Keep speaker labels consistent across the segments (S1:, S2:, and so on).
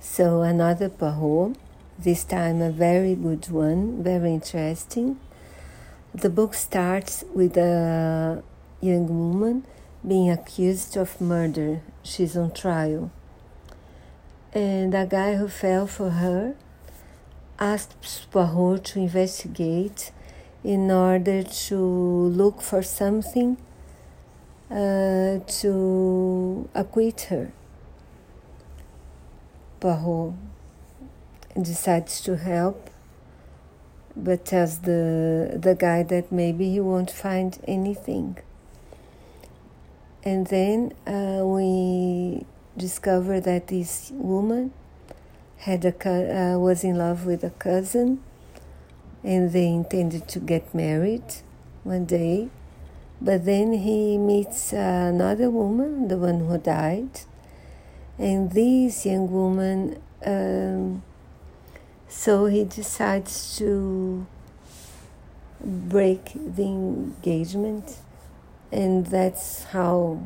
S1: So, another Poirot, this time a very good one, very interesting. The book starts with a young woman being accused of murder. She's on trial. And a guy who fell for her asked Poirot to investigate in order to look for something uh, to acquit her. Poirot decides to help, but tells the, the guy that maybe he won't find anything. And then uh, we discover that this woman had a uh, was in love with a cousin, and they intended to get married one day. But then he meets another woman, the one who died, and this young woman. Um, so he decides to break the engagement, and that's how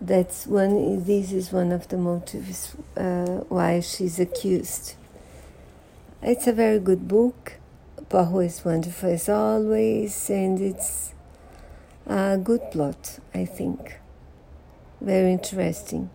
S1: that's one this is one of the motives uh, why she's accused. It's a very good book. Poirot is wonderful as always and it's a good plot I think very interesting